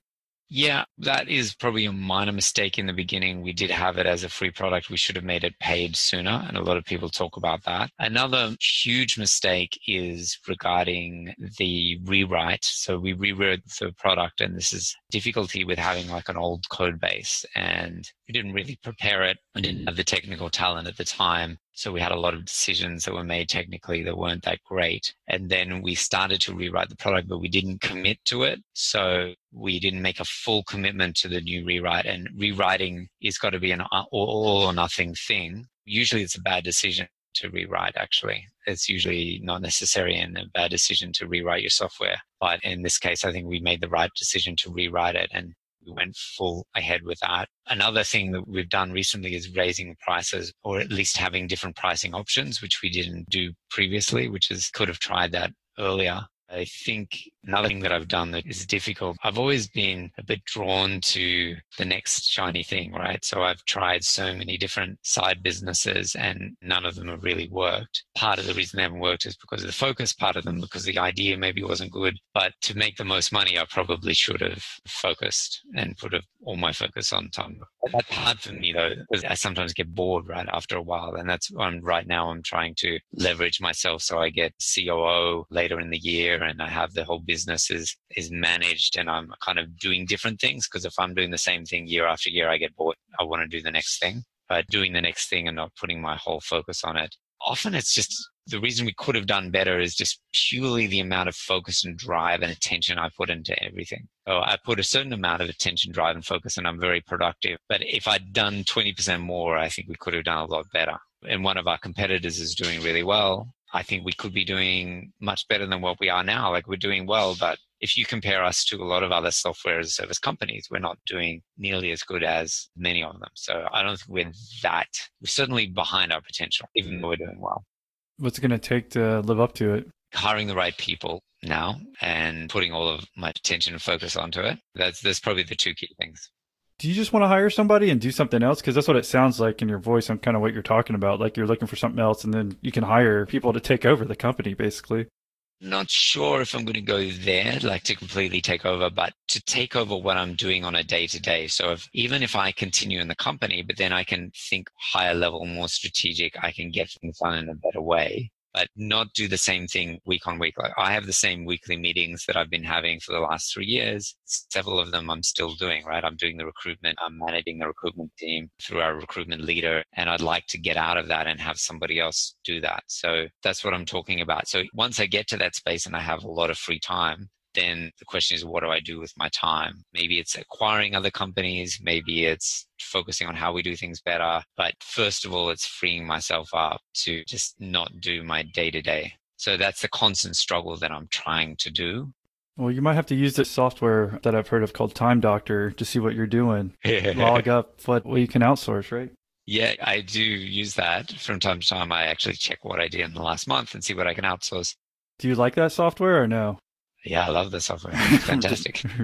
Yeah, that is probably a minor mistake in the beginning. We did have it as a free product. We should have made it paid sooner. And a lot of people talk about that. Another huge mistake is regarding the rewrite. So we rewrote the product, and this is difficulty with having like an old code base. And we didn't really prepare it. We didn't have the technical talent at the time. So we had a lot of decisions that were made technically that weren't that great. And then we started to rewrite the product, but we didn't commit to it. So we didn't make a full commitment to the new rewrite. And rewriting is got to be an all or nothing thing. Usually it's a bad decision to rewrite, actually. It's usually not necessary and a bad decision to rewrite your software. But in this case, I think we made the right decision to rewrite it and we went full ahead with that. Another thing that we've done recently is raising prices or at least having different pricing options, which we didn't do previously, which is could have tried that earlier. I think another thing that I've done that is difficult, I've always been a bit drawn to the next shiny thing, right? So I've tried so many different side businesses and none of them have really worked. Part of the reason they haven't worked is because of the focus, part of them because the idea maybe wasn't good. But to make the most money, I probably should have focused and put all my focus on time. That's hard for me though, because I sometimes get bored right after a while. And that's I'm right now I'm trying to leverage myself so I get COO later in the year and I have the whole business is is managed and I'm kind of doing different things because if I'm doing the same thing year after year I get bored. I want to do the next thing. But doing the next thing and not putting my whole focus on it. Often it's just the reason we could have done better is just purely the amount of focus and drive and attention I put into everything. So I put a certain amount of attention, drive, and focus, and I'm very productive. But if I'd done 20% more, I think we could have done a lot better. And one of our competitors is doing really well. I think we could be doing much better than what we are now. Like we're doing well, but if you compare us to a lot of other software as a service companies, we're not doing nearly as good as many of them. So I don't think we're that, we're certainly behind our potential, even though we're doing well. What's it going to take to live up to it? Hiring the right people now and putting all of my attention and focus onto it. That's, that's probably the two key things do you just want to hire somebody and do something else? Because that's what it sounds like in your voice and kind of what you're talking about. Like you're looking for something else, and then you can hire people to take over the company, basically. Not sure if I'm going to go there, like to completely take over, but to take over what I'm doing on a day to day. So if, even if I continue in the company, but then I can think higher level, more strategic, I can get things done in a better way but not do the same thing week on week. Like I have the same weekly meetings that I've been having for the last three years. Several of them I'm still doing, right? I'm doing the recruitment. I'm managing the recruitment team through our recruitment leader. And I'd like to get out of that and have somebody else do that. So that's what I'm talking about. So once I get to that space and I have a lot of free time, then the question is, what do I do with my time? Maybe it's acquiring other companies. Maybe it's focusing on how we do things better. But first of all, it's freeing myself up to just not do my day to day. So that's the constant struggle that I'm trying to do. Well, you might have to use this software that I've heard of called Time Doctor to see what you're doing. Log up what, what you can outsource, right? Yeah, I do use that from time to time. I actually check what I did in the last month and see what I can outsource. Do you like that software or no? Yeah, I love the software. It's fantastic.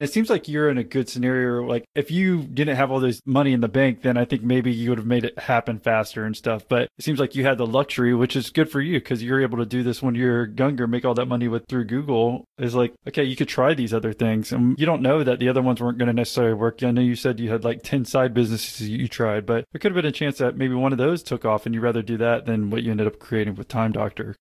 It seems like you're in a good scenario. Like if you didn't have all this money in the bank, then I think maybe you would have made it happen faster and stuff. But it seems like you had the luxury, which is good for you because you're able to do this when you're younger, make all that money with through Google. Is like okay, you could try these other things, and you don't know that the other ones weren't going to necessarily work. I know you said you had like ten side businesses you tried, but there could have been a chance that maybe one of those took off, and you'd rather do that than what you ended up creating with Time Doctor.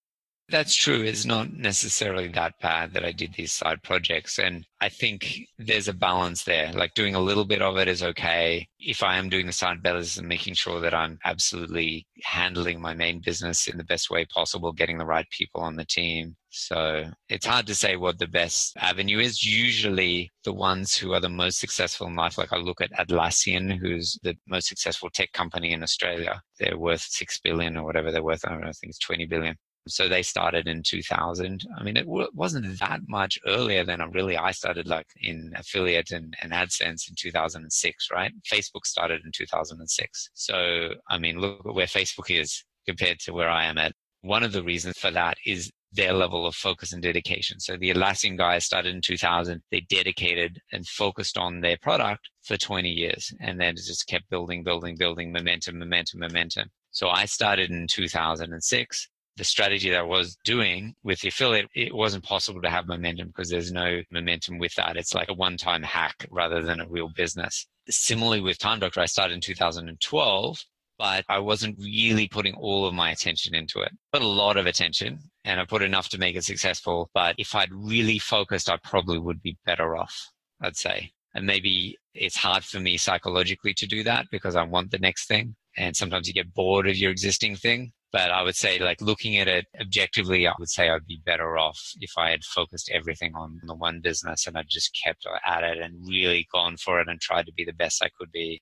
That's true. It's not necessarily that bad that I did these side projects. And I think there's a balance there. Like doing a little bit of it is okay. If I am doing the side business and making sure that I'm absolutely handling my main business in the best way possible, getting the right people on the team. So it's hard to say what the best avenue is. Usually the ones who are the most successful in life, like I look at Atlassian, who's the most successful tech company in Australia. They're worth six billion or whatever they're worth. I don't know, I think it's 20 billion. So they started in 2000. I mean, it w- wasn't that much earlier than I really I started like in affiliate and, and AdSense in 2006, right? Facebook started in 2006. So, I mean, look at where Facebook is compared to where I am at. One of the reasons for that is their level of focus and dedication. So the Atlassian guys started in 2000. They dedicated and focused on their product for 20 years and then just kept building, building, building momentum, momentum, momentum. So I started in 2006 the strategy that I was doing with the affiliate, it wasn't possible to have momentum because there's no momentum with that. It's like a one time hack rather than a real business. Similarly with Time Doctor, I started in 2012, but I wasn't really putting all of my attention into it. Put a lot of attention and I put enough to make it successful. But if I'd really focused, I probably would be better off, I'd say. And maybe it's hard for me psychologically to do that because I want the next thing. And sometimes you get bored of your existing thing. But I would say, like looking at it objectively, I would say I'd be better off if I had focused everything on the one business and I just kept at it and really gone for it and tried to be the best I could be.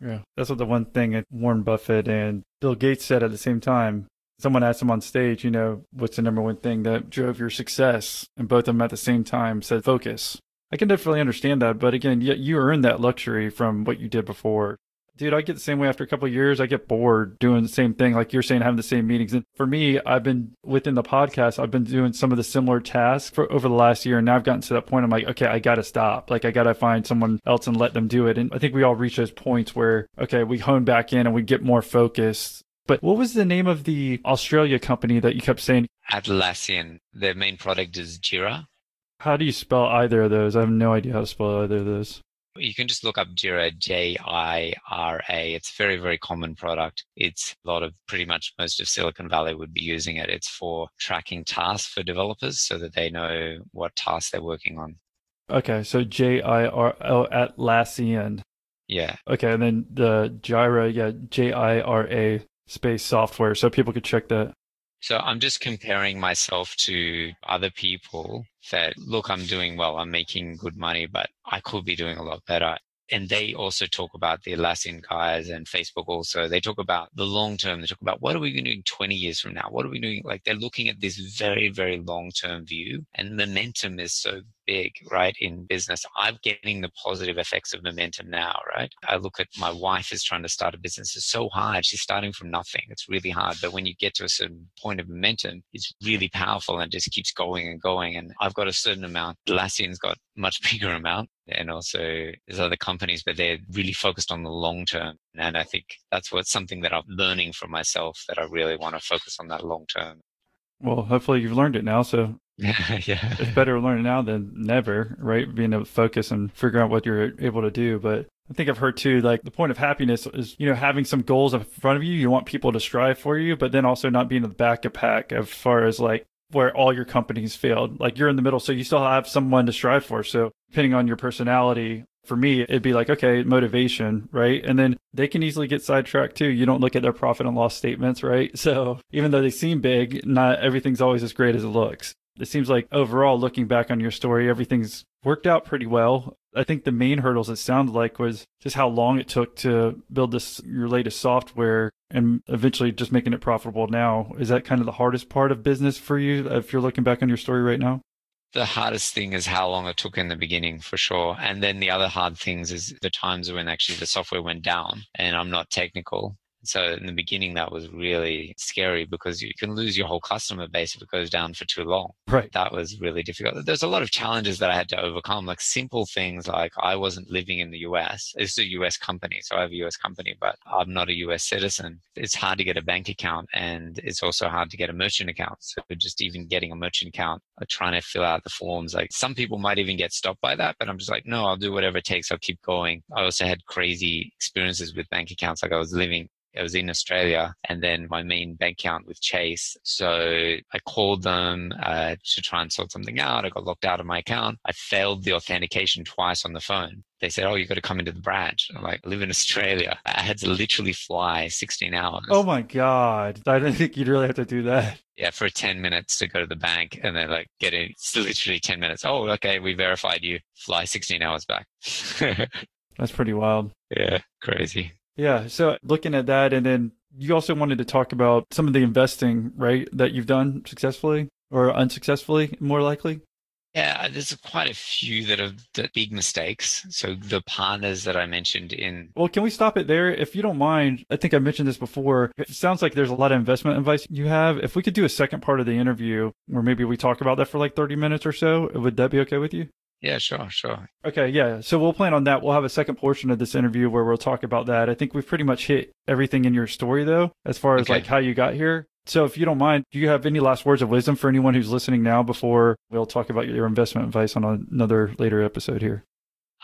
Yeah, that's what the one thing Warren Buffett and Bill Gates said at the same time. Someone asked him on stage, you know, what's the number one thing that drove your success? And both of them at the same time said focus. I can definitely understand that. But again, you earned that luxury from what you did before. Dude, I get the same way after a couple of years. I get bored doing the same thing, like you're saying, having the same meetings. And for me, I've been within the podcast, I've been doing some of the similar tasks for over the last year. And now I've gotten to that point. I'm like, okay, I got to stop. Like, I got to find someone else and let them do it. And I think we all reach those points where, okay, we hone back in and we get more focused. But what was the name of the Australia company that you kept saying? Atlassian. Their main product is Jira. How do you spell either of those? I have no idea how to spell either of those. You can just look up Jira, J I R A. It's a very, very common product. It's a lot of pretty much most of Silicon Valley would be using it. It's for tracking tasks for developers so that they know what tasks they're working on. Okay, so J I R O Atlassian. Yeah. Okay, and then the Jira, yeah, J I R A space software, so people could check that. So I'm just comparing myself to other people that look, I'm doing well, I'm making good money, but I could be doing a lot better. And they also talk about the Atlassian guys and Facebook also. They talk about the long term. They talk about what are we doing 20 years from now? What are we doing? Like they're looking at this very, very long term view and momentum is so big, right, in business. I'm getting the positive effects of momentum now, right? I look at my wife is trying to start a business. It's so hard. She's starting from nothing. It's really hard. But when you get to a certain point of momentum, it's really powerful and just keeps going and going. And I've got a certain amount. Atlassian's got much bigger amount. And also there's other companies, but they're really focused on the long term. And I think that's what's something that I'm learning from myself that I really want to focus on that long term. Well, hopefully you've learned it now. So yeah. It's better to learn it now than never, right? Being able to focus and figure out what you're able to do. But I think I've heard too, like the point of happiness is, you know, having some goals in front of you. You want people to strive for you, but then also not being in the back of pack as far as like where all your companies failed. Like you're in the middle, so you still have someone to strive for. So depending on your personality, for me, it'd be like, okay, motivation, right? And then they can easily get sidetracked too. You don't look at their profit and loss statements, right? So even though they seem big, not everything's always as great as it looks. It seems like overall, looking back on your story, everything's worked out pretty well. I think the main hurdles it sounded like was just how long it took to build this your latest software and eventually just making it profitable now. Is that kind of the hardest part of business for you if you're looking back on your story right now? the hardest thing is how long it took in the beginning for sure. And then the other hard things is the times when actually the software went down and I'm not technical. So in the beginning, that was really scary because you can lose your whole customer base if it goes down for too long. Right. That was really difficult. There's a lot of challenges that I had to overcome, like simple things like I wasn't living in the US. It's a US company, so I have a US company, but I'm not a US citizen. It's hard to get a bank account and it's also hard to get a merchant account. So just even getting a merchant account, uh, trying to fill out the forms, like some people might even get stopped by that, but I'm just like, no, I'll do whatever it takes. I'll keep going. I also had crazy experiences with bank accounts. Like I was living I was in Australia and then my main bank account with Chase. So I called them uh, to try and sort something out. I got locked out of my account. I failed the authentication twice on the phone. They said, Oh, you got to come into the branch. I'm like, I live in Australia. I had to literally fly 16 hours. Oh my God. I didn't think you'd really have to do that. Yeah, for 10 minutes to go to the bank and then like get in. It's literally 10 minutes. Oh, okay. We verified you. Fly 16 hours back. That's pretty wild. Yeah, crazy. Yeah. So looking at that, and then you also wanted to talk about some of the investing, right, that you've done successfully or unsuccessfully, more likely. Yeah, there's quite a few that are the big mistakes. So the partners that I mentioned in. Well, can we stop it there? If you don't mind, I think I mentioned this before. It sounds like there's a lot of investment advice you have. If we could do a second part of the interview, or maybe we talk about that for like 30 minutes or so, would that be okay with you? Yeah, sure, sure. Okay, yeah. So we'll plan on that. We'll have a second portion of this interview where we'll talk about that. I think we've pretty much hit everything in your story though, as far as okay. like how you got here. So if you don't mind, do you have any last words of wisdom for anyone who's listening now before we'll talk about your investment advice on another later episode here?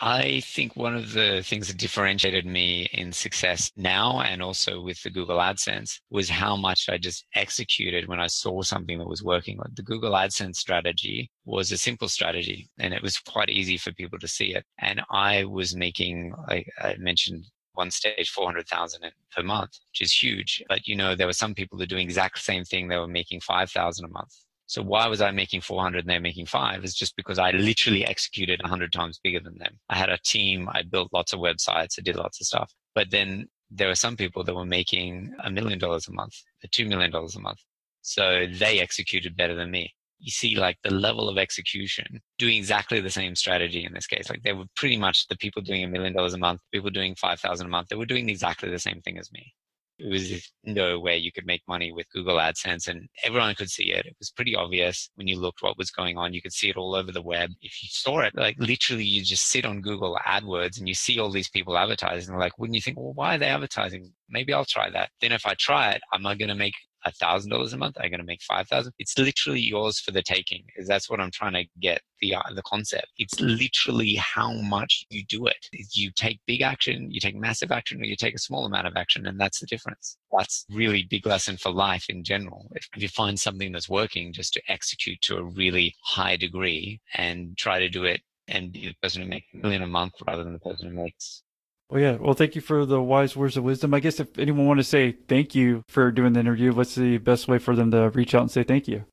I think one of the things that differentiated me in success now and also with the Google AdSense was how much I just executed when I saw something that was working. The Google AdSense strategy was a simple strategy and it was quite easy for people to see it. And I was making, like I mentioned, one stage 400,000 per month, which is huge. But you know, there were some people that were doing exact same thing. They were making 5,000 a month. So why was I making 400 and they're making five? Is just because I literally executed 100 times bigger than them. I had a team. I built lots of websites. I did lots of stuff. But then there were some people that were making a million dollars a month, two million dollars a month. So they executed better than me. You see, like the level of execution, doing exactly the same strategy in this case. Like they were pretty much the people doing a million dollars a month, people doing 5,000 a month, they were doing exactly the same thing as me it was no way you could make money with Google AdSense and everyone could see it. It was pretty obvious when you looked what was going on. You could see it all over the web. If you saw it, like literally you just sit on Google AdWords and you see all these people advertising. Like, wouldn't you think, well, why are they advertising? Maybe I'll try that. Then if I try it, am I going to make a thousand dollars a month? Are you going to make five thousand? It's literally yours for the taking. Is that's what I'm trying to get the uh, the concept. It's literally how much you do it. You take big action, you take massive action, or you take a small amount of action, and that's the difference. That's really big lesson for life in general. If you find something that's working, just to execute to a really high degree and try to do it and be the person who makes a million a month rather than the person who makes well, yeah. Well, thank you for the wise words of wisdom. I guess if anyone want to say thank you for doing the interview, what's the best way for them to reach out and say thank you?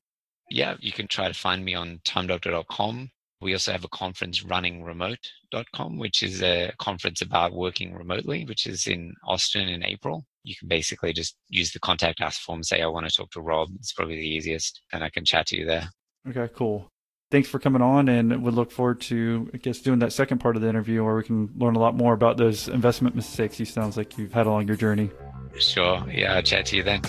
Yeah, you can try to find me on timedoctor.com. We also have a conference runningremote.com, which is a conference about working remotely, which is in Austin in April. You can basically just use the contact us form, say, I want to talk to Rob. It's probably the easiest, and I can chat to you there. Okay, cool thanks for coming on and we look forward to I guess doing that second part of the interview where we can learn a lot more about those investment mistakes you sounds like you've had along your journey. Sure. Yeah, I'll chat to you then.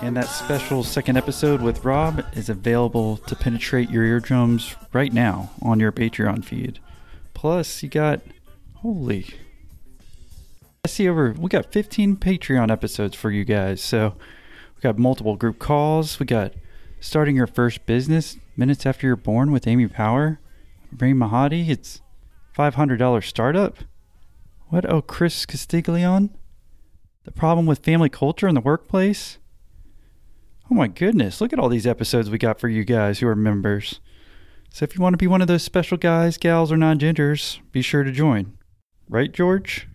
And that special second episode with Rob is available to penetrate your eardrums right now on your Patreon feed. Plus, you got holy I see over we got 15 Patreon episodes for you guys. So we got multiple group calls. We got starting your first business minutes after you're born with Amy Power. Ray Mahadi, it's $500 startup. What? Oh, Chris Castiglione? The problem with family culture in the workplace? Oh my goodness, look at all these episodes we got for you guys who are members. So if you want to be one of those special guys, gals, or non genders, be sure to join. Right, George?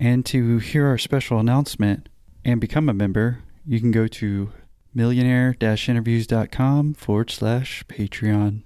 and to hear our special announcement, and become a member, you can go to millionaire-interviews.com forward slash Patreon.